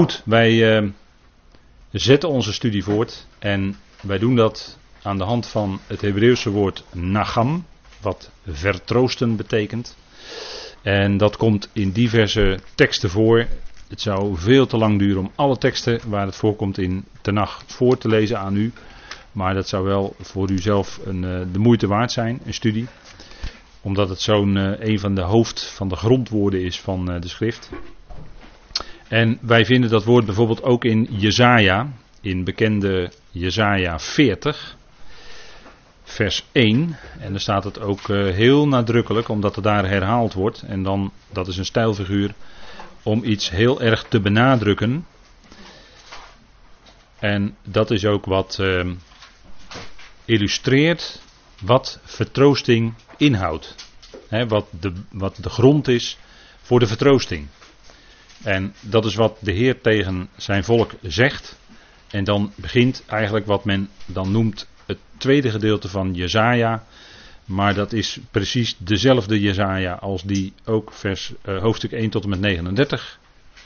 Goed, wij uh, zetten onze studie voort en wij doen dat aan de hand van het Hebreeuwse woord nagam, wat vertroosten betekent. En dat komt in diverse teksten voor. Het zou veel te lang duren om alle teksten waar het voorkomt in Tenach voor te lezen aan u. Maar dat zou wel voor u zelf een, uh, de moeite waard zijn, een studie. Omdat het zo'n uh, een van de hoofd, van de grondwoorden is van de schrift. En wij vinden dat woord bijvoorbeeld ook in Jezaja, in bekende Jezaja 40, vers 1. En daar staat het ook uh, heel nadrukkelijk, omdat het daar herhaald wordt. En dan, dat is een stijlfiguur, om iets heel erg te benadrukken. En dat is ook wat uh, illustreert wat vertroosting inhoudt. Wat, de, wat de grond is voor de vertroosting. En dat is wat de Heer tegen zijn volk zegt. En dan begint eigenlijk wat men dan noemt het tweede gedeelte van Jezaja. Maar dat is precies dezelfde Jezaja als die ook vers, uh, hoofdstuk 1 tot en met 39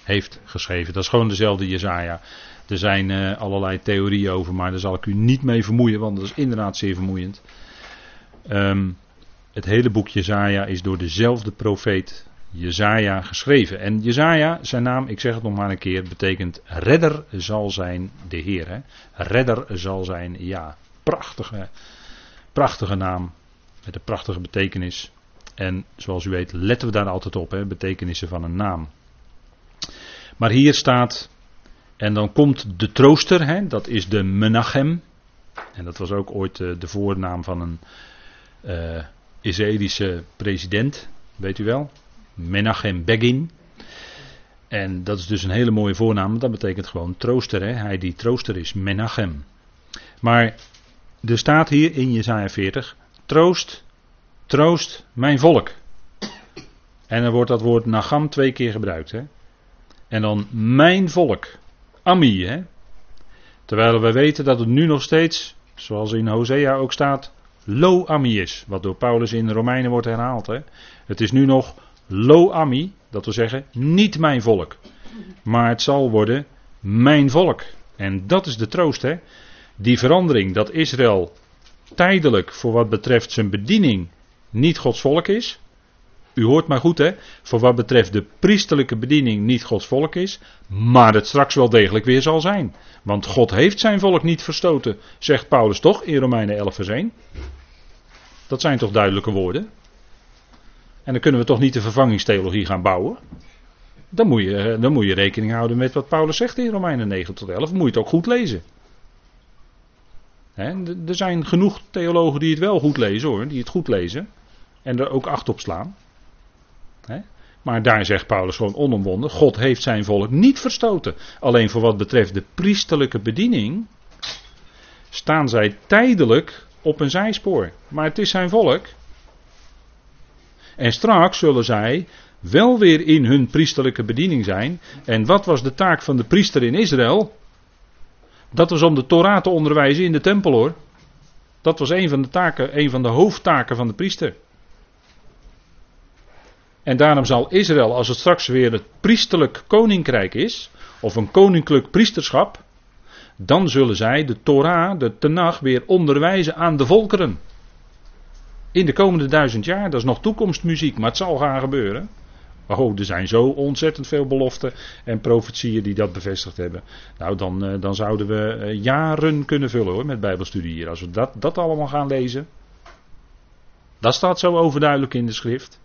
heeft geschreven. Dat is gewoon dezelfde Jezaja. Er zijn uh, allerlei theorieën over, maar daar zal ik u niet mee vermoeien, want dat is inderdaad zeer vermoeiend. Um, het hele boek Jezaja is door dezelfde profeet Jezaja geschreven. En Jezaja, zijn naam, ik zeg het nog maar een keer, betekent redder zal zijn de Heer. Redder zal zijn, ja, prachtige, prachtige naam, met een prachtige betekenis. En zoals u weet letten we daar altijd op, hè, betekenissen van een naam. Maar hier staat, en dan komt de trooster, hè, dat is de Menachem. En dat was ook ooit de, de voornaam van een uh, Israëlische president, weet u wel. Menachem Begin. En dat is dus een hele mooie voornaam, dat betekent gewoon trooster. Hè? Hij die trooster is, Menachem. Maar er staat hier in Jesaja 40, troost, troost mijn volk. En dan wordt dat woord Nagam twee keer gebruikt. Hè? En dan mijn volk, Ami. Hè? Terwijl we weten dat het nu nog steeds, zoals in Hosea ook staat, Lo Ami is. Wat door Paulus in de Romeinen wordt herhaald. Hè? Het is nu nog Lo Ami, dat wil zeggen niet mijn volk. Maar het zal worden mijn volk. En dat is de troost, hè. Die verandering dat Israël tijdelijk voor wat betreft zijn bediening niet Gods volk is. U hoort maar goed, hè. Voor wat betreft de priesterlijke bediening niet Gods volk is. Maar het straks wel degelijk weer zal zijn. Want God heeft zijn volk niet verstoten, zegt Paulus toch in Romeinen 11 vers 1. Dat zijn toch duidelijke woorden. En dan kunnen we toch niet de vervangingstheologie gaan bouwen. Dan moet je, dan moet je rekening houden met wat Paulus zegt in Romeinen 9 tot 11. Dan moet je het ook goed lezen. er zijn genoeg theologen die het wel goed lezen hoor, die het goed lezen. En er ook acht op slaan. Maar daar zegt Paulus gewoon onomwonden: God heeft zijn volk niet verstoten. Alleen voor wat betreft de priesterlijke bediening staan zij tijdelijk op een zijspoor. Maar het is zijn volk. En straks zullen zij wel weer in hun priesterlijke bediening zijn. En wat was de taak van de priester in Israël? Dat was om de Torah te onderwijzen in de tempel hoor. Dat was een van de taken, een van de hoofdtaken van de priester. En daarom zal Israël, als het straks weer het priesterlijk koninkrijk is, of een koninklijk priesterschap, dan zullen zij de Torah, de Tenach, weer onderwijzen aan de volkeren. In de komende duizend jaar, dat is nog toekomstmuziek, maar het zal gaan gebeuren. Oh, er zijn zo ontzettend veel beloften en profetieën die dat bevestigd hebben. Nou, dan, uh, dan zouden we uh, jaren kunnen vullen hoor, met Bijbelstudie hier. Als we dat, dat allemaal gaan lezen. Dat staat zo overduidelijk in de schrift.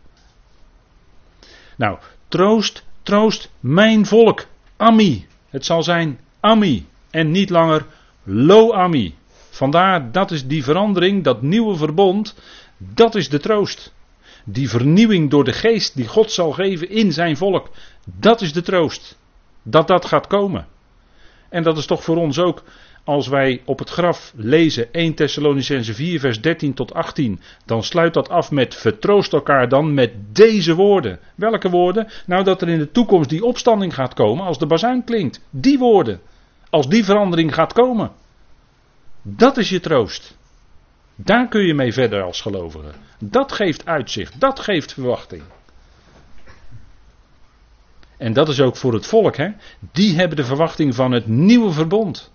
Nou, troost, troost mijn volk. Ami. Het zal zijn Ami. En niet langer Lo Ami. Vandaar, dat is die verandering, dat nieuwe verbond. Dat is de troost. Die vernieuwing door de geest die God zal geven in zijn volk. Dat is de troost. Dat dat gaat komen. En dat is toch voor ons ook, als wij op het graf lezen 1 Thessalonicense 4 vers 13 tot 18, dan sluit dat af met vertroost elkaar dan met deze woorden. Welke woorden? Nou dat er in de toekomst die opstanding gaat komen als de bazuin klinkt. Die woorden. Als die verandering gaat komen. Dat is je troost. Daar kun je mee verder als gelovige. Dat geeft uitzicht, dat geeft verwachting. En dat is ook voor het volk, hè? Die hebben de verwachting van het nieuwe verbond.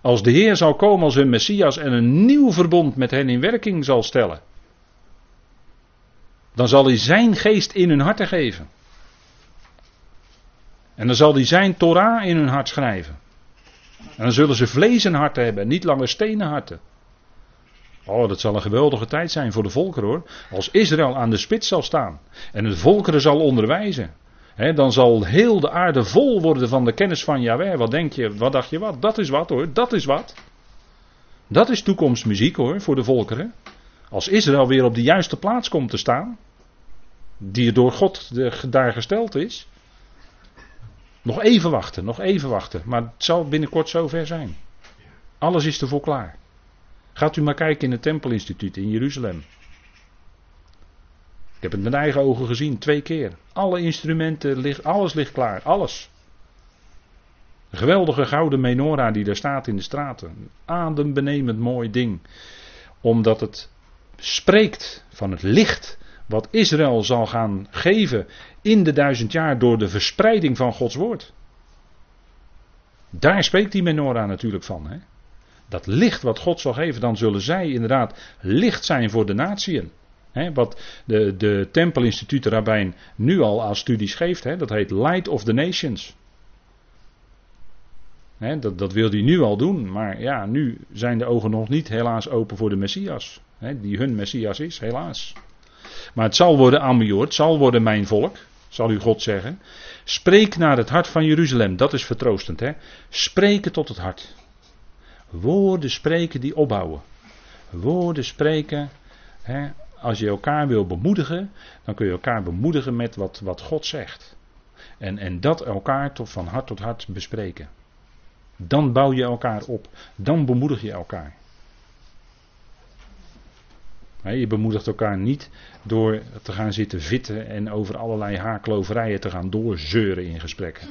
Als de Heer zal komen als hun Messias en een nieuw verbond met hen in werking zal stellen. Dan zal hij zijn geest in hun harten geven. En dan zal hij zijn Torah in hun hart schrijven. En dan zullen ze vlees en harten hebben, niet langer stenen harten. Oh, dat zal een geweldige tijd zijn voor de volkeren hoor. Als Israël aan de spits zal staan en de volkeren zal onderwijzen. dan zal heel de aarde vol worden van de kennis van Yahweh. Wat denk je, wat dacht je wat? Dat is wat hoor, dat is wat. Dat is toekomstmuziek hoor, voor de volkeren. Als Israël weer op de juiste plaats komt te staan, die door God daar gesteld is. Nog even wachten, nog even wachten. Maar het zal binnenkort zover zijn. Alles is ervoor klaar. Gaat u maar kijken in het Tempelinstituut in Jeruzalem. Ik heb het met eigen ogen gezien, twee keer. Alle instrumenten, alles ligt klaar, alles. Een geweldige gouden menorah die daar staat in de straten. Adembenemend mooi ding. Omdat het spreekt van het licht wat Israël zal gaan geven in de duizend jaar door de verspreiding van Gods woord. Daar spreekt die menorah natuurlijk van. Hè? Dat licht wat God zal geven, dan zullen zij inderdaad licht zijn voor de natieën. wat de, de Tempelinstituut Rabijn nu al als studies geeft, dat heet Light of the Nations. dat, dat wil hij nu al doen, maar ja, nu zijn de ogen nog niet helaas open voor de Messias. die hun Messias is, helaas. Maar het zal worden Ambior, het zal worden mijn volk, zal u God zeggen. Spreek naar het hart van Jeruzalem, dat is vertroostend. Hè? Spreken tot het hart. Woorden spreken die opbouwen. Woorden spreken, hè, als je elkaar wil bemoedigen, dan kun je elkaar bemoedigen met wat, wat God zegt. En, en dat elkaar tot, van hart tot hart bespreken. Dan bouw je elkaar op. Dan bemoedig je elkaar. Je bemoedigt elkaar niet door te gaan zitten vitten en over allerlei haakloverijen te gaan doorzeuren in gesprekken.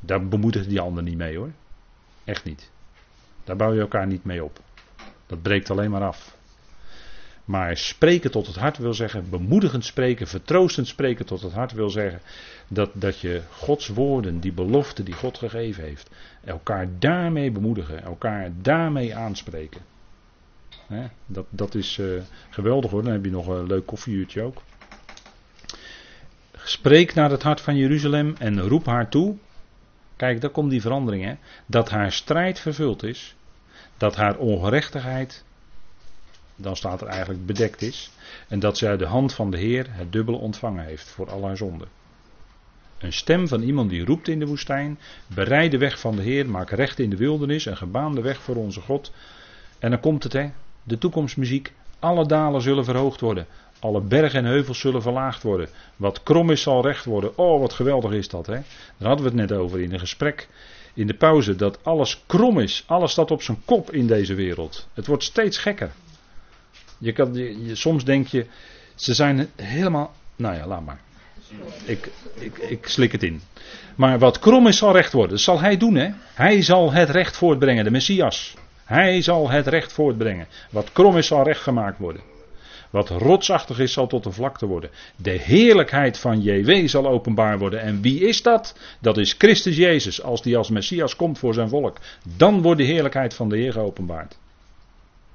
Daar bemoedigt die ander niet mee hoor. Echt niet. Daar bouw je elkaar niet mee op. Dat breekt alleen maar af. Maar spreken tot het hart wil zeggen, bemoedigend spreken, vertroostend spreken tot het hart wil zeggen, dat, dat je Gods woorden, die belofte die God gegeven heeft, elkaar daarmee bemoedigen, elkaar daarmee aanspreken. dat, dat is uh, geweldig hoor, dan heb je nog een leuk koffieuurtje ook. Spreek naar het hart van Jeruzalem en roep haar toe Kijk, daar komt die verandering, hè. Dat haar strijd vervuld is. Dat haar ongerechtigheid, dan staat er eigenlijk bedekt is. En dat zij de hand van de Heer het dubbele ontvangen heeft voor al haar zonden. Een stem van iemand die roept in de woestijn. Bereid de weg van de Heer, maak recht in de wildernis en gebaan de weg voor onze God. En dan komt het, hè. De toekomstmuziek. Alle dalen zullen verhoogd worden. Alle bergen en heuvels zullen verlaagd worden. Wat krom is zal recht worden. Oh, wat geweldig is dat. Hè? Daar hadden we het net over in een gesprek in de pauze. Dat alles krom is. Alles staat op zijn kop in deze wereld. Het wordt steeds gekker. Je kan, je, soms denk je, ze zijn helemaal... Nou ja, laat maar. Ik, ik, ik slik het in. Maar wat krom is zal recht worden. Dat zal hij doen hè. Hij zal het recht voortbrengen. De Messias. Hij zal het recht voortbrengen. Wat krom is zal recht gemaakt worden. Wat rotsachtig is, zal tot een vlakte worden. De heerlijkheid van JW zal openbaar worden. En wie is dat? Dat is Christus Jezus, als die als Messias komt voor zijn volk. Dan wordt de heerlijkheid van de Heer geopenbaard.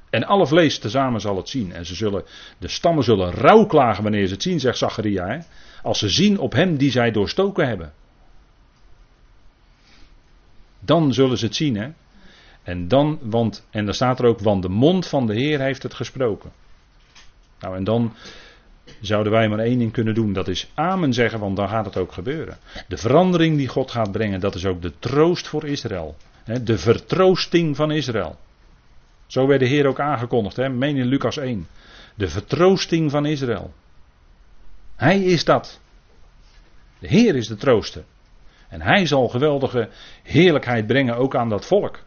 En alle vlees tezamen zal het zien. En ze zullen, de stammen zullen rouw klagen wanneer ze het zien, zegt Zacharia. Als ze zien op hem die zij doorstoken hebben. Dan zullen ze het zien. Hè? En dan, want, en dan staat er ook, want de mond van de Heer heeft het gesproken. Nou, en dan zouden wij maar één ding kunnen doen. Dat is amen zeggen, want dan gaat het ook gebeuren. De verandering die God gaat brengen, dat is ook de troost voor Israël. De vertroosting van Israël. Zo werd de Heer ook aangekondigd, hè? meen in Lucas 1. De vertroosting van Israël. Hij is dat. De Heer is de trooster. En hij zal geweldige heerlijkheid brengen ook aan dat volk.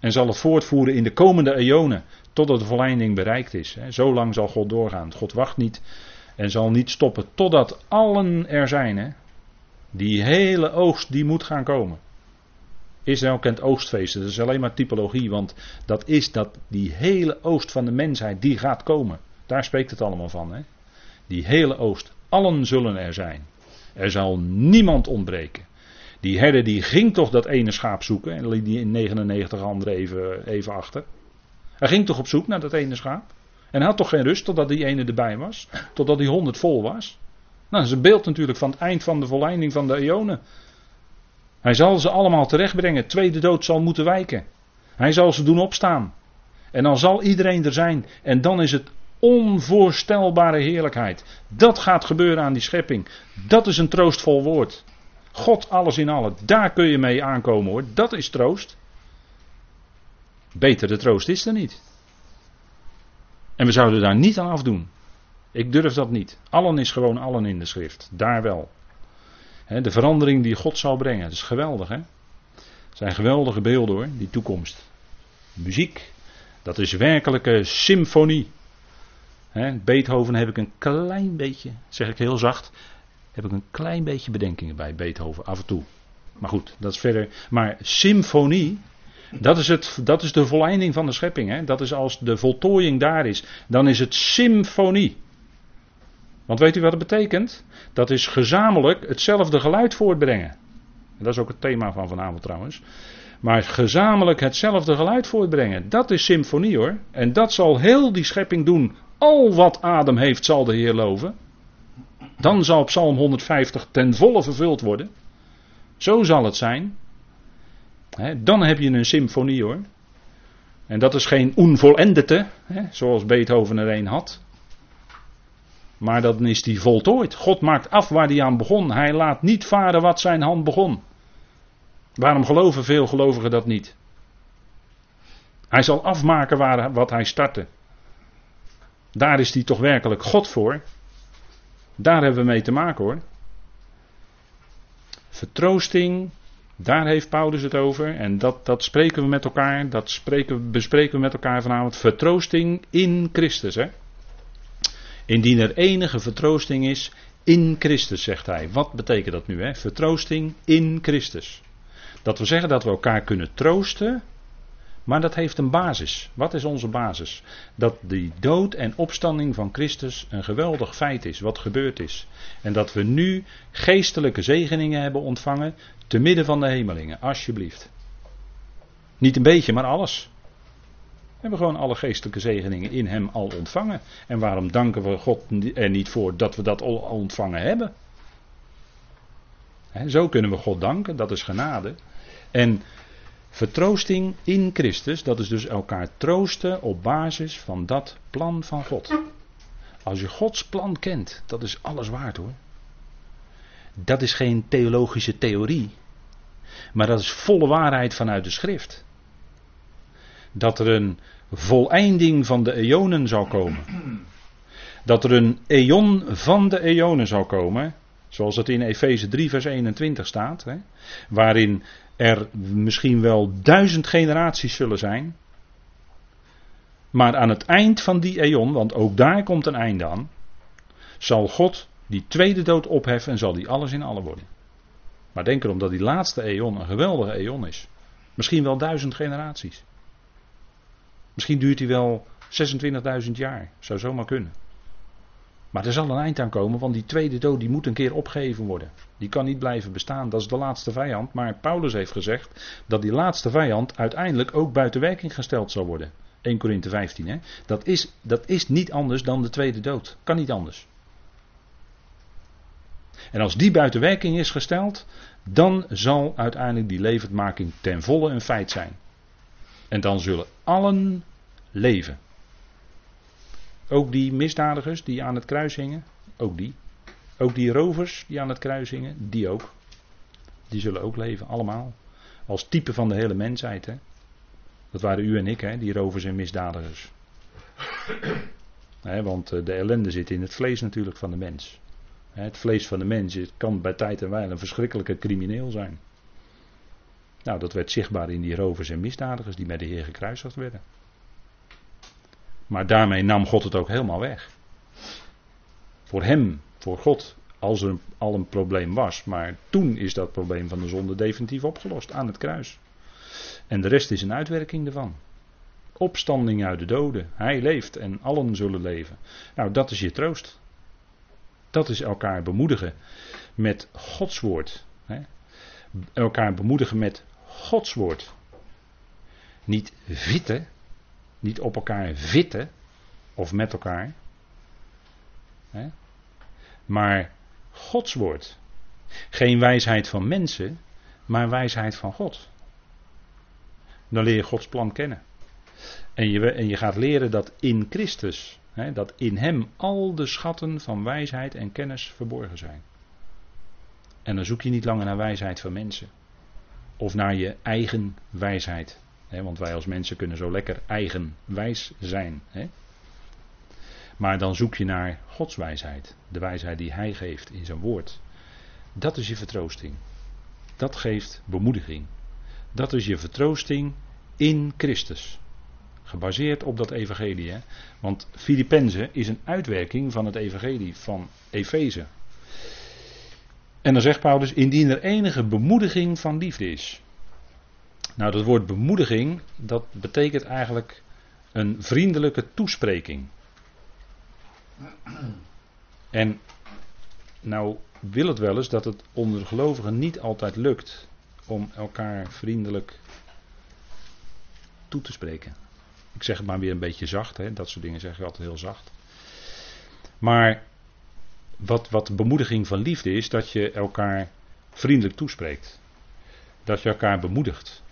En zal het voortvoeren in de komende eonen. Totdat de volleinding bereikt is. Zo lang zal God doorgaan. God wacht niet en zal niet stoppen totdat allen er zijn. Die hele oogst die moet gaan komen. Israël kent oogstfeesten. Dat is alleen maar typologie. Want dat is dat die hele oogst van de mensheid die gaat komen. Daar spreekt het allemaal van. Hè? Die hele oogst. Allen zullen er zijn. Er zal niemand ontbreken. Die herder die ging toch dat ene schaap zoeken en liet die 99 anderen even, even achter. Hij ging toch op zoek naar dat ene schaap. En had toch geen rust totdat die ene erbij was. Totdat die 100 vol was. Nou, dat is een beeld natuurlijk van het eind van de volleinding van de eonen. Hij zal ze allemaal terechtbrengen. Tweede dood zal moeten wijken. Hij zal ze doen opstaan. En dan zal iedereen er zijn. En dan is het onvoorstelbare heerlijkheid. Dat gaat gebeuren aan die schepping. Dat is een troostvol woord. God alles in allen. Daar kun je mee aankomen hoor. Dat is troost. Betere troost is er niet. En we zouden daar niet aan afdoen. Ik durf dat niet. Allen is gewoon allen in de schrift. Daar wel. de verandering die God zal brengen. Dat is geweldig hè. Zijn geweldige beelden hoor. Die toekomst. Muziek. Dat is werkelijke symfonie. Beethoven heb ik een klein beetje, zeg ik heel zacht, heb ik een klein beetje bedenkingen bij Beethoven af en toe. Maar goed, dat is verder. Maar symfonie, dat is, het, dat is de volleinding van de schepping. Hè? Dat is als de voltooiing daar is, dan is het symfonie. Want weet u wat het betekent? Dat is gezamenlijk hetzelfde geluid voortbrengen. En dat is ook het thema van vanavond trouwens. Maar gezamenlijk hetzelfde geluid voortbrengen. Dat is symfonie hoor. En dat zal heel die schepping doen. Al wat adem heeft zal de Heer loven. Dan zal Psalm 150 ten volle vervuld worden. Zo zal het zijn. dan heb je een symfonie hoor. En dat is geen unvollendete, zoals Beethoven er een had. Maar dan is die voltooid. God maakt af waar hij aan begon. Hij laat niet varen wat zijn hand begon. Waarom geloven veel gelovigen dat niet? Hij zal afmaken waar, wat hij startte. Daar is hij toch werkelijk God voor. Daar hebben we mee te maken hoor. Vertroosting, daar heeft Paulus het over. En dat, dat spreken we met elkaar, dat spreken, bespreken we met elkaar vanavond. Vertroosting in Christus. Hè? Indien er enige vertroosting is in Christus, zegt hij. Wat betekent dat nu? Hè? Vertroosting in Christus. Dat we zeggen dat we elkaar kunnen troosten maar dat heeft een basis. Wat is onze basis? Dat die dood en opstanding van Christus een geweldig feit is, wat gebeurd is. En dat we nu geestelijke zegeningen hebben ontvangen te midden van de hemelingen, alsjeblieft. Niet een beetje, maar alles. We hebben gewoon alle geestelijke zegeningen in Hem al ontvangen. En waarom danken we God er niet voor dat we dat al ontvangen hebben? zo kunnen we God danken, dat is genade. En Vertroosting in Christus, dat is dus elkaar troosten op basis van dat plan van God. Als je Gods plan kent, dat is alles waard hoor. Dat is geen theologische theorie, maar dat is volle waarheid vanuit de schrift. Dat er een voleinding van de eonen zal komen. Dat er een eon van de eonen zal komen, zoals het in Efeze 3 vers 21 staat, hè, waarin er misschien wel duizend generaties zullen zijn. Maar aan het eind van die eon, want ook daar komt een einde aan, zal God die tweede dood opheffen en zal die alles in alle worden. Maar denk erom dat die laatste eon een geweldige eon is. Misschien wel duizend generaties. Misschien duurt die wel 26.000 jaar. Zou zomaar kunnen. Maar er zal een eind aan komen, want die tweede dood die moet een keer opgegeven worden. Die kan niet blijven bestaan, dat is de laatste vijand. Maar Paulus heeft gezegd dat die laatste vijand uiteindelijk ook buiten werking gesteld zal worden. 1 Korinthe 15. Hè? Dat, is, dat is niet anders dan de tweede dood. Kan niet anders. En als die buiten werking is gesteld, dan zal uiteindelijk die levendmaking ten volle een feit zijn. En dan zullen allen leven. Ook die misdadigers die aan het kruis hingen, ook die. Ook die rovers die aan het kruis hingen, die ook. Die zullen ook leven, allemaal. Als type van de hele mensheid. Hè? Dat waren u en ik, hè? die rovers en misdadigers. want eh, de ellende zit in het vlees natuurlijk van de mens. Het vlees van de mens kan bij tijd en wijle een verschrikkelijke crimineel zijn. Nou, dat werd zichtbaar in die rovers en misdadigers die met de Heer gekruisigd werden. Maar daarmee nam God het ook helemaal weg. Voor hem, voor God, als er al een probleem was. Maar toen is dat probleem van de zonde definitief opgelost aan het kruis. En de rest is een uitwerking ervan. Opstanding uit de doden. Hij leeft en allen zullen leven. Nou, dat is je troost. Dat is elkaar bemoedigen. met Gods woord. Hè? Elkaar bemoedigen met Gods woord. Niet vitten, niet op elkaar vitten of met elkaar. Hè? Maar Gods woord. Geen wijsheid van mensen, maar wijsheid van God. Dan leer je Gods plan kennen. En je, en je gaat leren dat in Christus, hè, dat in Hem al de schatten van wijsheid en kennis verborgen zijn. En dan zoek je niet langer naar wijsheid van mensen. Of naar je eigen wijsheid. Want wij als mensen kunnen zo lekker eigen wijs zijn. Maar dan zoek je naar Gods wijsheid. De wijsheid die Hij geeft in zijn woord. Dat is je vertroosting. Dat geeft bemoediging. Dat is je vertroosting in Christus. Gebaseerd op dat evangelie. Hè? Want Filippenzen is een uitwerking van het evangelie van Efeze. En dan zegt Paulus, indien er enige bemoediging van liefde is. Nou, dat woord bemoediging, dat betekent eigenlijk een vriendelijke toespreking. En nou wil het wel eens dat het onder de gelovigen niet altijd lukt om elkaar vriendelijk toe te spreken. Ik zeg het maar weer een beetje zacht, hè? dat soort dingen zeg je altijd heel zacht. Maar wat, wat bemoediging van liefde is, dat je elkaar vriendelijk toespreekt. Dat je elkaar bemoedigt.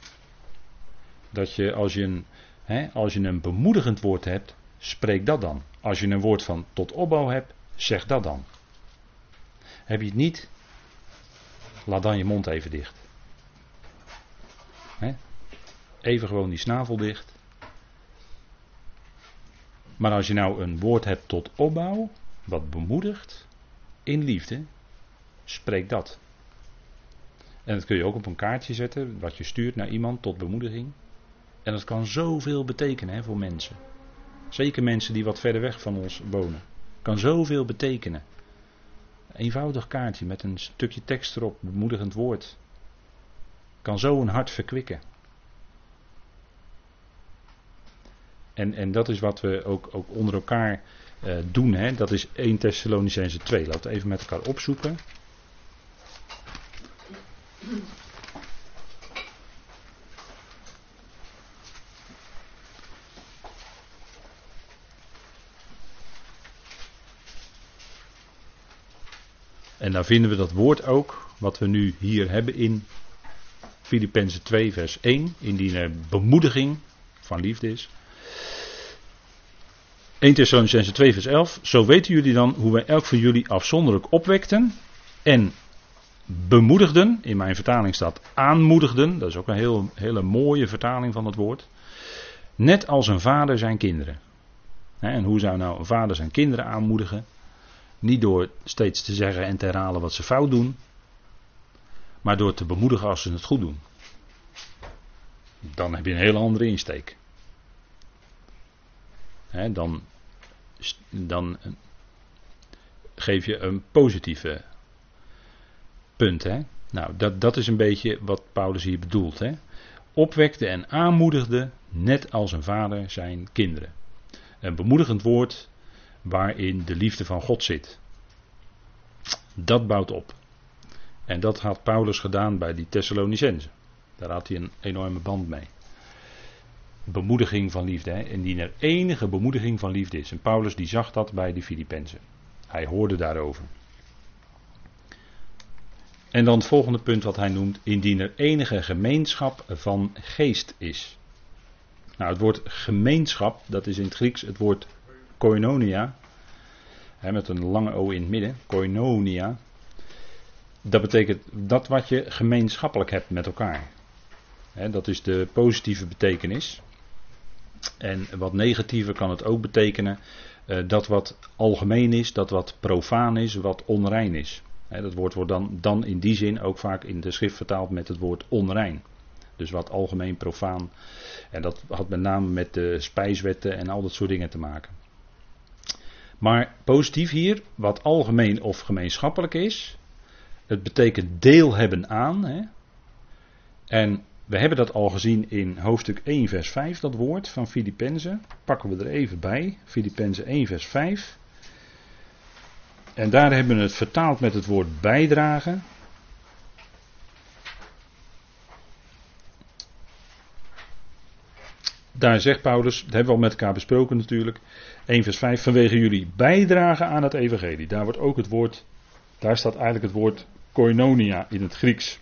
Dat je als je een, hè, als je een bemoedigend woord hebt, spreek dat dan. Als je een woord van tot opbouw hebt, zeg dat dan. Heb je het niet, laat dan je mond even dicht. Even gewoon die snavel dicht. Maar als je nou een woord hebt tot opbouw, wat bemoedigt, in liefde, spreek dat. En dat kun je ook op een kaartje zetten, wat je stuurt naar iemand tot bemoediging. En dat kan zoveel betekenen hè, voor mensen. Zeker mensen die wat verder weg van ons wonen. Kan zoveel betekenen. eenvoudig kaartje met een stukje tekst erop, bemoedigend woord. Kan zo een hart verkwikken. En, en dat is wat we ook, ook onder elkaar uh, doen. Hè? Dat is 1 Thessalonicense 2. Laten we even met elkaar opzoeken. En daar vinden we dat woord ook, wat we nu hier hebben in Filippenzen 2, vers 1. Indien er bemoediging van liefde is. 1 Thessalonicense 2 vers 11. Zo weten jullie dan hoe wij elk van jullie afzonderlijk opwekten en bemoedigden. In mijn vertaling staat aanmoedigden. Dat is ook een heel, hele mooie vertaling van het woord. Net als een vader zijn kinderen. En hoe zou nou een vader zijn kinderen aanmoedigen? Niet door steeds te zeggen en te herhalen wat ze fout doen. Maar door te bemoedigen als ze het goed doen. Dan heb je een hele andere insteek dan, dan geef je een positieve punt. Nou, dat, dat is een beetje wat Paulus hier bedoelt. Opwekte en aanmoedigde, net als een vader zijn kinderen. Een bemoedigend woord waarin de liefde van God zit. Dat bouwt op. En dat had Paulus gedaan bij die Thessalonicenzen. Daar had hij een enorme band mee bemoediging van liefde. Hè? Indien er enige bemoediging van liefde is. En Paulus die zag dat bij de Filippenzen. Hij hoorde daarover. En dan het volgende punt wat hij noemt. Indien er enige gemeenschap van geest is. Nou, het woord gemeenschap, dat is in het Grieks het woord koinonia. Hè, met een lange O in het midden. Koinonia. Dat betekent dat wat je gemeenschappelijk hebt met elkaar. dat is de positieve betekenis. En wat negatiever kan het ook betekenen uh, dat wat algemeen is, dat wat profaan is, wat onrein is. dat woord wordt dan, dan in die zin ook vaak in de schrift vertaald met het woord onrein. Dus wat algemeen profaan. En dat had met name met de spijswetten en al dat soort dingen te maken. Maar positief hier, wat algemeen of gemeenschappelijk is. Het betekent deel hebben aan. Hè. En we hebben dat al gezien in hoofdstuk 1, vers 5, dat woord van Filippenzen. Pakken we er even bij. Filippenzen 1, vers 5. En daar hebben we het vertaald met het woord bijdragen. Daar zegt Paulus, dat hebben we al met elkaar besproken natuurlijk, 1 vers 5, vanwege jullie bijdragen aan het evangelie. Daar wordt ook het woord, daar staat eigenlijk het woord koinonia in het Grieks.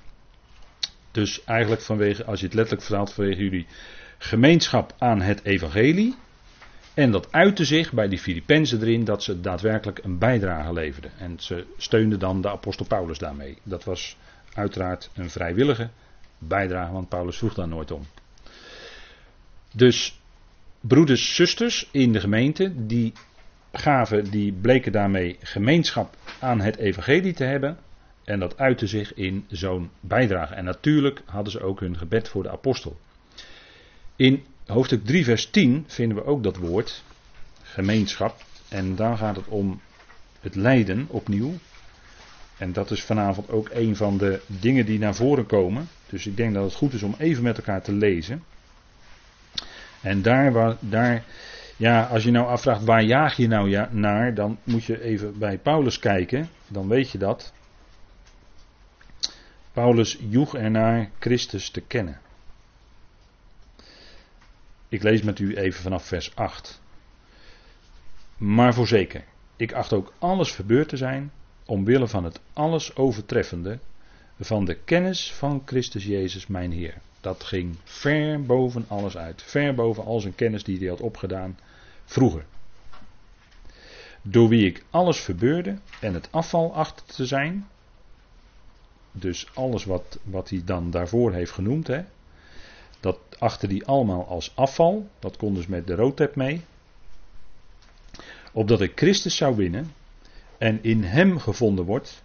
Dus eigenlijk vanwege, als je het letterlijk vertaalt, vanwege jullie gemeenschap aan het evangelie. En dat uitte zich bij die Filippenzen erin dat ze daadwerkelijk een bijdrage leverden. En ze steunden dan de apostel Paulus daarmee. Dat was uiteraard een vrijwillige bijdrage, want Paulus vroeg daar nooit om. Dus broeders, zusters in de gemeente, die gaven, die bleken daarmee gemeenschap aan het evangelie te hebben. En dat uitte zich in zo'n bijdrage. En natuurlijk hadden ze ook hun gebed voor de apostel. In hoofdstuk 3, vers 10 vinden we ook dat woord gemeenschap. En daar gaat het om het lijden opnieuw. En dat is vanavond ook een van de dingen die naar voren komen. Dus ik denk dat het goed is om even met elkaar te lezen. En daar, daar ja, als je nou afvraagt waar jaag je nou naar, dan moet je even bij Paulus kijken. Dan weet je dat. Paulus joeg ernaar Christus te kennen. Ik lees met u even vanaf vers 8. Maar voorzeker, ik acht ook alles verbeurd te zijn, omwille van het alles overtreffende, van de kennis van Christus Jezus mijn Heer. Dat ging ver boven alles uit, ver boven al zijn kennis die hij had opgedaan vroeger. Door wie ik alles verbeurde en het afval achter te zijn, dus alles wat, wat hij dan daarvoor heeft genoemd, hè, dat achter die allemaal als afval. Dat kon dus met de roodtep mee. Opdat ik Christus zou winnen en in hem gevonden wordt,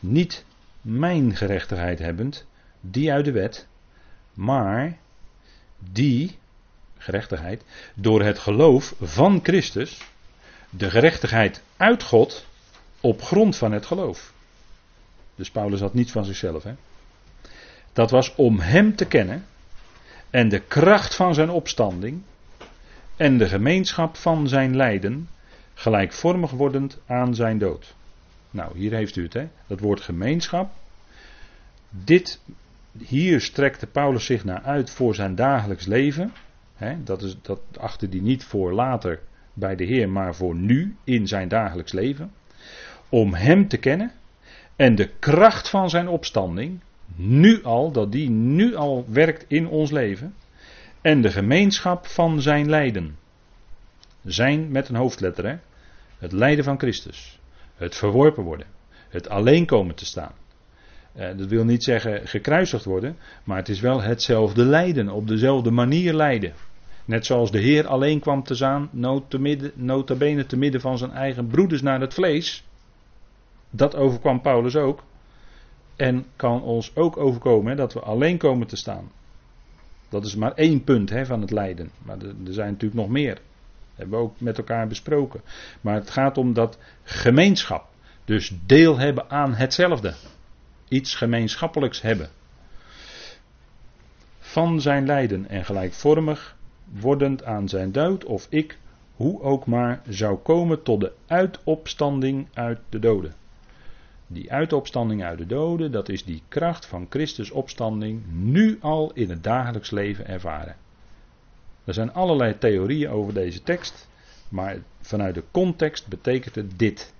niet mijn gerechtigheid hebbend, die uit de wet, maar die gerechtigheid door het geloof van Christus, de gerechtigheid uit God op grond van het geloof. Dus Paulus had niets van zichzelf. Hè? Dat was om hem te kennen en de kracht van zijn opstanding en de gemeenschap van zijn lijden, gelijkvormig wordend aan zijn dood. Nou, hier heeft u het, hè? dat woord gemeenschap. Dit, hier strekte Paulus zich naar uit voor zijn dagelijks leven. Dat, is, dat achter die niet voor later bij de Heer, maar voor nu in zijn dagelijks leven. Om Hem te kennen en de kracht van zijn opstanding, nu al, dat die nu al werkt in ons leven. En de gemeenschap van zijn lijden. Zijn met een hoofdletter, hè? Het lijden van Christus. Het verworpen worden. Het alleen komen te staan. Eh, dat wil niet zeggen gekruisigd worden, maar het is wel hetzelfde lijden, op dezelfde manier lijden. Net zoals de Heer alleen kwam te staan, nota bene te midden van zijn eigen broeders naar het vlees. Dat overkwam Paulus ook. En kan ons ook overkomen dat we alleen komen te staan. Dat is maar één punt hè, van het lijden. Maar er, zijn natuurlijk nog meer. Hebben we ook met elkaar besproken. Maar het gaat om dat gemeenschap. Dus deel hebben aan hetzelfde. Iets gemeenschappelijks hebben. Van zijn lijden en gelijkvormig wordend aan zijn dood, of ik, hoe ook maar, zou komen tot de uitopstanding uit de doden. Die uitopstanding uit de doden, dat is die kracht van Christus opstanding nu al in het dagelijks leven ervaren. Er zijn allerlei theorieën over deze tekst, maar vanuit de context betekent het dit.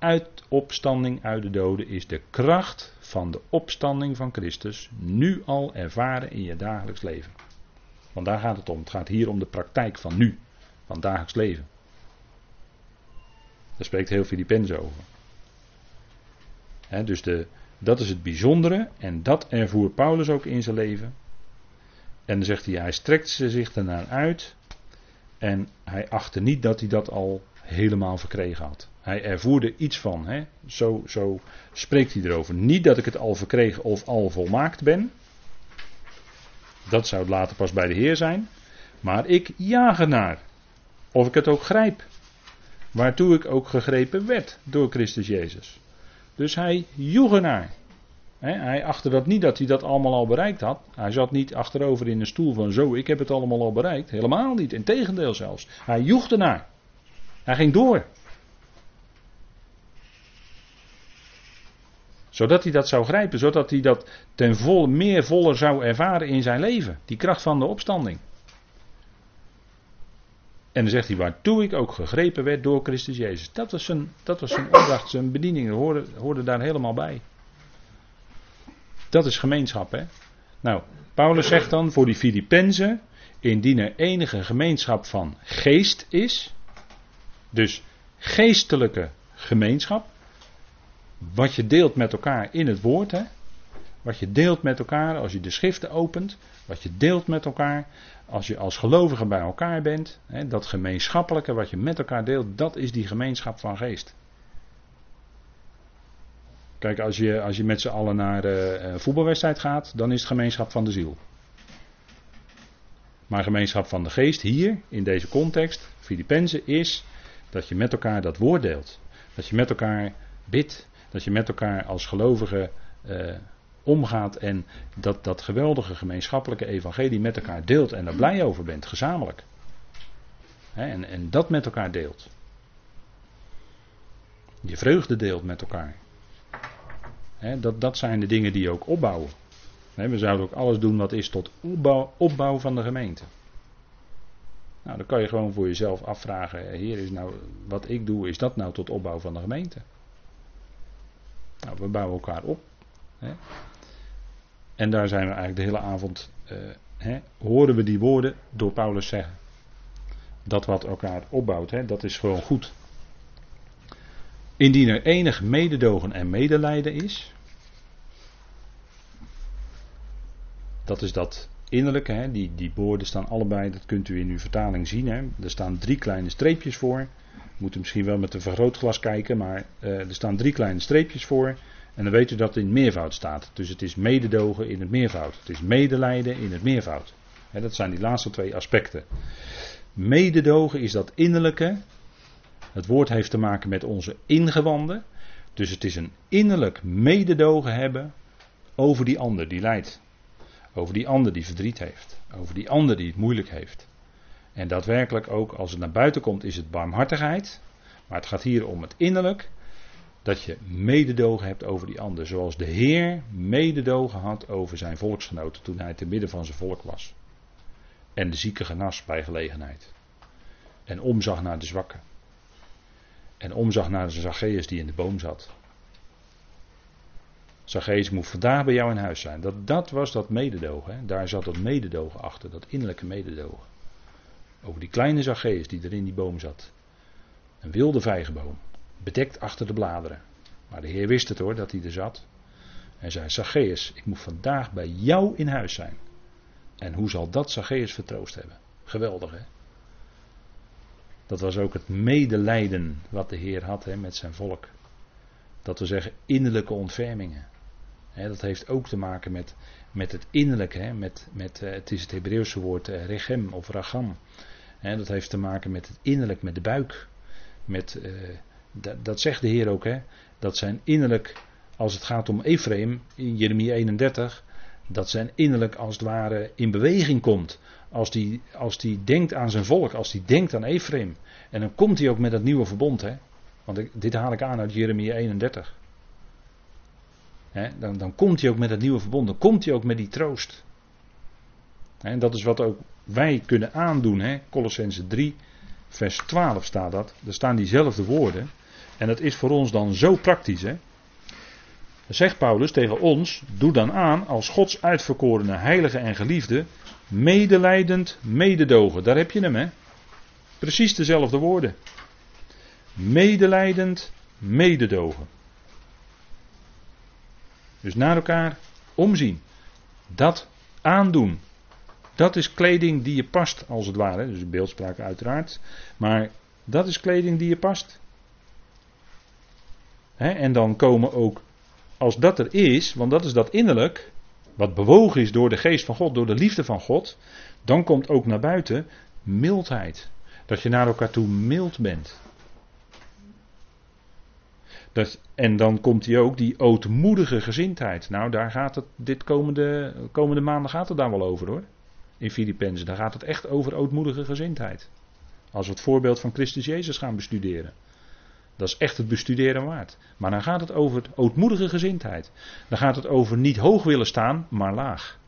Uitopstanding uit de doden is de kracht van de opstanding van Christus nu al ervaren in je dagelijks leven. Want daar gaat het om. Het gaat hier om de praktijk van nu, van dagelijks leven. Daar spreekt heel Filippenzen over dus de, dat is het bijzondere en dat ervoer Paulus ook in zijn leven. En dan zegt hij, hij strekt zich ernaar uit en hij achtte niet dat hij dat al helemaal verkregen had. Hij ervoerde iets van, he, zo, zo spreekt hij erover. Niet dat ik het al verkregen of al volmaakt ben. Dat zou het later pas bij de Heer zijn. Maar ik jaag ernaar. Of ik het ook grijp. Waartoe ik ook gegrepen werd door Christus Jezus. Dus hij joeg ernaar. hij achtte dat niet dat hij dat allemaal al bereikt had. Hij zat niet achterover in een stoel van zo, ik heb het allemaal al bereikt. Helemaal niet, integendeel zelfs. Hij joeg ernaar. Hij ging door. Zodat hij dat zou grijpen, zodat hij dat ten volle, meer voller zou ervaren in zijn leven. Die kracht van de opstanding. En dan zegt hij, waartoe ik ook gegrepen werd door Christus Jezus. Dat was zijn, dat was zijn opdracht, zijn bediening, hoorde, hoorde daar helemaal bij. Dat is gemeenschap, hè. Nou, Paulus zegt dan voor die Filippenzen, indien er enige gemeenschap van geest is, dus geestelijke gemeenschap, wat je deelt met elkaar in het woord, hè, wat je deelt met elkaar als je de schriften opent, wat je deelt met elkaar als je als gelovige bij elkaar bent, hè, dat gemeenschappelijke wat je met elkaar deelt, dat is die gemeenschap van geest. Kijk, als je, als je met z'n allen naar uh, voetbalwedstrijd gaat, dan is het gemeenschap van de ziel. Maar gemeenschap van de geest hier, in deze context, Filippenzen, is dat je met elkaar dat woord deelt. Dat je met elkaar bidt. Dat je met elkaar als gelovige uh, omgaat en dat, dat geweldige gemeenschappelijke evangelie met elkaar deelt en er blij over bent, gezamenlijk. en, en dat met elkaar deelt. Je vreugde deelt met elkaar. dat, dat zijn de dingen die ook opbouwen. we zouden ook alles doen wat is tot opbouw, opbouw van de gemeente. Nou, dan kan je gewoon voor jezelf afvragen: Heer, is nou, wat ik doe, is dat nou tot opbouw van de gemeente? Nou, we bouwen elkaar op. En daar zijn we eigenlijk de hele avond, uh, horen we die woorden door Paulus zeggen. Dat wat elkaar opbouwt, hè, dat is gewoon goed. Indien er enig mededogen en medelijden is, dat is dat innerlijke, hè, die, die woorden staan allebei, dat kunt u in uw vertaling zien. Hè. Er staan drie kleine streepjes voor. We moeten misschien wel met een vergrootglas kijken, maar uh, er staan drie kleine streepjes voor. En dan weet u dat het in meervoud staat. Dus het is mededogen in het meervoud. Het is medelijden in het meervoud. dat zijn die laatste twee aspecten. Mededogen is dat innerlijke. Het woord heeft te maken met onze ingewanden. Dus het is een innerlijk mededogen hebben over die ander die lijdt. Over die ander die verdriet heeft. Over die ander die het moeilijk heeft. En daadwerkelijk ook als het naar buiten komt is het barmhartigheid. Maar het gaat hier om het innerlijk. Dat je mededogen hebt over die ander. Zoals de Heer mededogen had over zijn volksgenoten toen hij te midden van zijn volk was. En de zieke genas bij gelegenheid. En omzag naar de zwakken. En omzag naar de Zacchaeus die in de boom zat. Zacchaeus moet vandaag bij jou in huis zijn. Dat, dat was dat mededogen. Hè? Daar zat dat mededogen achter, dat innerlijke mededogen. Over die kleine Zacchaeus die er in die boom zat. Een wilde vijgenboom bedekt achter de bladeren. Maar de Heer wist het hoor, dat hij er zat. En zei, Zacchaeus, ik moet vandaag bij jou in huis zijn. En hoe zal dat Zacchaeus vertroost hebben? Geweldig hè? Dat was ook het medelijden wat de Heer had hè, met zijn volk. Dat we zeggen innerlijke ontfermingen. Dat heeft ook te maken met, met het innerlijke. Hè, met, met, uh, het is het Hebreeuwse woord uh, regem of ragam. dat heeft te maken met het innerlijk, met de buik. Met, uh, dat, zegt de Heer ook, hè, dat zijn innerlijk, als het gaat om Ephraim in Jeremia 31, dat zijn innerlijk als het ware in beweging komt. Als die, als die denkt aan zijn volk, als die denkt aan Ephraim. En dan komt hij ook met dat nieuwe verbond. Hè? Want dit haal ik aan uit Jeremia 31. Dan, dan komt hij ook met het nieuwe verbond. Dan komt hij ook met die troost. En dat is wat ook wij kunnen aandoen. Hè? Colossense 3, vers 12 staat dat. Daar staan diezelfde woorden. En dat is voor ons dan zo praktisch. Hè? Zegt Paulus tegen ons: Doe dan aan als Gods uitverkorene, heilige en geliefde, medelijdend mededogen. Daar heb je hem, hè? Precies dezelfde woorden. Medelijdend mededogen. Dus naar elkaar omzien. Dat aandoen. Dat is kleding die je past, als het ware. Dus beeldspraak uiteraard. Maar dat is kleding die je past en dan komen ook, als dat er is, want dat is dat innerlijk, wat bewogen is door de geest van God, door de liefde van God, dan komt ook naar buiten mildheid. Dat je naar elkaar toe mild bent. En dan komt hij ook die ootmoedige gezindheid. Nou, daar gaat het dit komende, komende maanden gaat het daar wel over hoor. In Filippenzen. Daar gaat het echt over ootmoedige gezindheid. Als we het voorbeeld van Christus Jezus gaan bestuderen. Dat is echt het bestuderen waard. Maar dan gaat het over ootmoedige gezindheid. Dan gaat het over niet hoog willen staan, maar laag.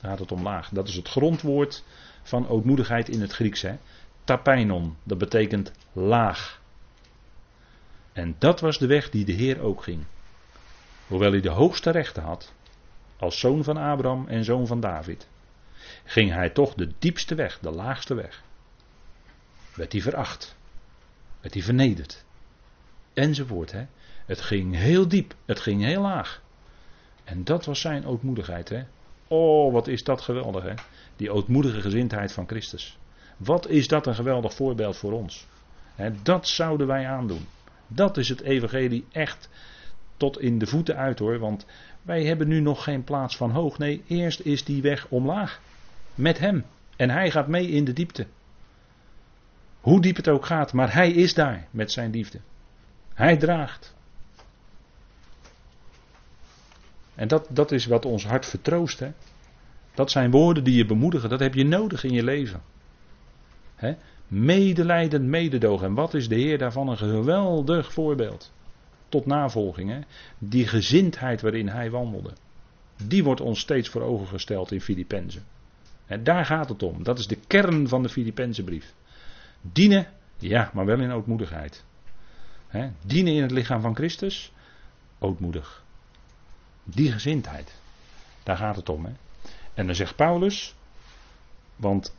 Dan gaat het om laag. Dat is het grondwoord van ootmoedigheid in het Grieks. Hè? Tapeinon, dat betekent laag. En dat was de weg die de Heer ook ging. Hoewel hij de hoogste rechten had, als zoon van Abraham en zoon van David, ging hij toch de diepste weg, de laagste weg. Werd hij veracht, werd hij vernederd, enzovoort. Hè? Het ging heel diep, het ging heel laag. En dat was zijn ootmoedigheid. Hè? Oh, wat is dat geweldig, hè? Die ootmoedige gezindheid van Christus. Wat is dat een geweldig voorbeeld voor ons? Dat zouden wij aandoen. Dat is het evangelie echt tot in de voeten uit hoor. Want wij hebben nu nog geen plaats van hoog. Nee, eerst is die weg omlaag. Met hem. En hij gaat mee in de diepte. Hoe diep het ook gaat, maar hij is daar met zijn liefde. Hij draagt. En dat, dat is wat ons hart vertroost. Hè? Dat zijn woorden die je bemoedigen. Dat heb je nodig in je leven. Hè? Medelijdend mededogen. En wat is de Heer daarvan een geweldig voorbeeld. Tot navolging. Hè? Die gezindheid waarin hij wandelde. Die wordt ons steeds voor ogen gesteld in Filippenzen. En daar gaat het om. Dat is de kern van de Filippenzenbrief. Dienen, ja, maar wel in ootmoedigheid. Dienen in het lichaam van Christus, ootmoedig. Die gezindheid. Daar gaat het om. En dan zegt Paulus, want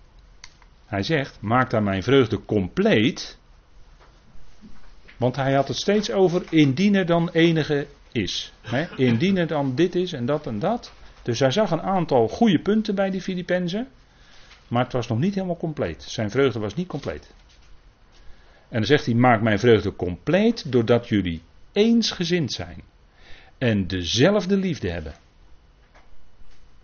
hij zegt, maak dan mijn vreugde compleet. Want hij had het steeds over indien er dan enige is. Hè? Indien er dan dit is en dat en dat. Dus hij zag een aantal goede punten bij die Filippenzen. Maar het was nog niet helemaal compleet. Zijn vreugde was niet compleet. En dan zegt hij: Maak mijn vreugde compleet doordat jullie eensgezind zijn. En dezelfde liefde hebben.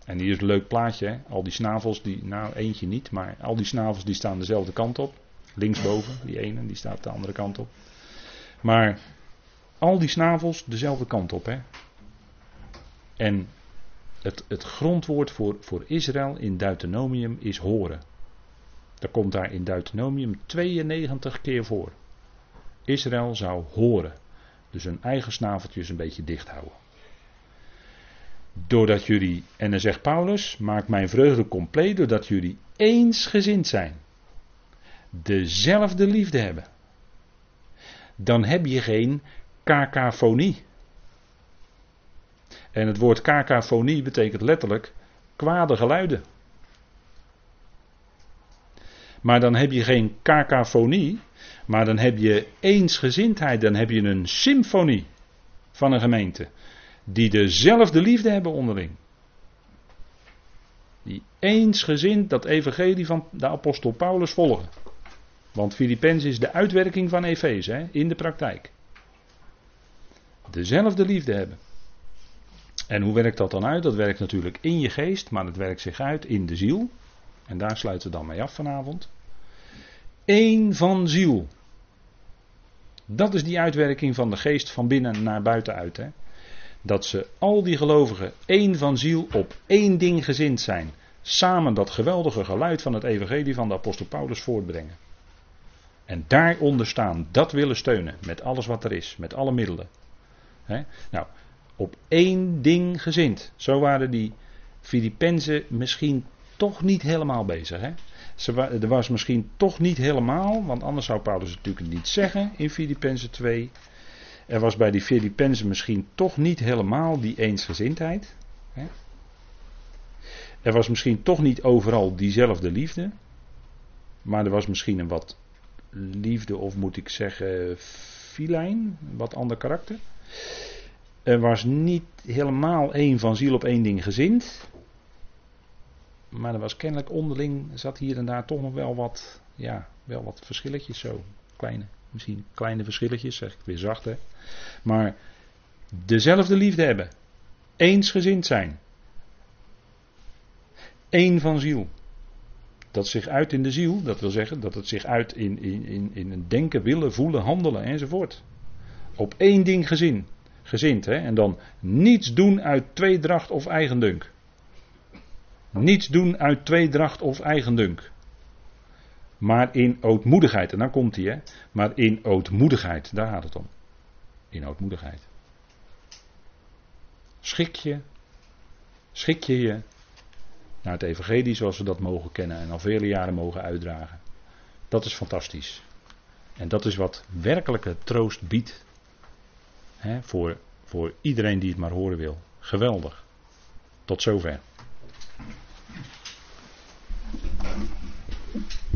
En hier is een leuk plaatje, hè? al die snavels, die, nou eentje niet, maar al die snavels die staan dezelfde kant op. Linksboven, die ene, die staat de andere kant op. Maar al die snavels dezelfde kant op. Hè? En het, het grondwoord voor, voor Israël in Deuteronomium is horen. Dat komt daar in Deuteronomium 92 keer voor. Israël zou horen. Dus hun eigen snaveltjes een beetje dicht houden. Doordat jullie, en dan zegt Paulus, maak mijn vreugde compleet doordat jullie eensgezind zijn. Dezelfde liefde hebben. Dan heb je geen kakafonie. En het woord kakafonie betekent letterlijk kwade geluiden. Maar dan heb je geen kakafonie, maar dan heb je eensgezindheid, dan heb je een symfonie van een gemeente die dezelfde liefde hebben onderling. Die eensgezind dat evangelie van de apostel Paulus volgen. Want Filippenzen is de uitwerking van Efeze in de praktijk. Dezelfde liefde hebben. En hoe werkt dat dan uit? Dat werkt natuurlijk in je geest, maar het werkt zich uit in de ziel. En daar sluiten we dan mee af vanavond. Eén van ziel. Dat is die uitwerking van de geest van binnen naar buiten uit. Hè? Dat ze al die gelovigen één van ziel op één ding gezind zijn. Samen dat geweldige geluid van het evangelie van de apostel Paulus voortbrengen. En daaronder staan, dat willen steunen met alles wat er is, met alle middelen. Nou, op één ding gezind. Zo waren die Filippenzen misschien toch niet helemaal bezig. Ze, er was misschien toch niet helemaal, want anders zou Paulus het natuurlijk niet zeggen in Filippenzen 2. Er was bij die Filippenzen misschien toch niet helemaal die eensgezindheid. Hè? Er was misschien toch niet overal diezelfde liefde. Maar er was misschien een wat liefde, of moet ik zeggen, filijn, wat ander karakter. Er was niet helemaal één van ziel op één ding gezind. Maar er was kennelijk onderling, zat hier en daar toch nog wel wat, ja, wel wat verschilletjes zo. Kleine, misschien kleine verschilletjes, zeg ik weer zacht. Maar dezelfde liefde hebben. Eensgezind zijn. Eén van ziel. Dat zich uit in de ziel, dat wil zeggen dat het zich uit in, in, in, in denken, willen, voelen, handelen enzovoort. Op één ding gezin, gezind. Hè? En dan niets doen uit tweedracht of eigendunk. Niets doen uit tweedracht of eigendunk. Maar in ootmoedigheid, en dan komt hij, hè? Maar in ootmoedigheid, daar gaat het om. In ootmoedigheid. Schik je, schik je je naar het Evangelie zoals we dat mogen kennen en al vele jaren mogen uitdragen. Dat is fantastisch. En dat is wat werkelijke troost biedt hè, voor, voor iedereen die het maar horen wil. Geweldig. Tot zover.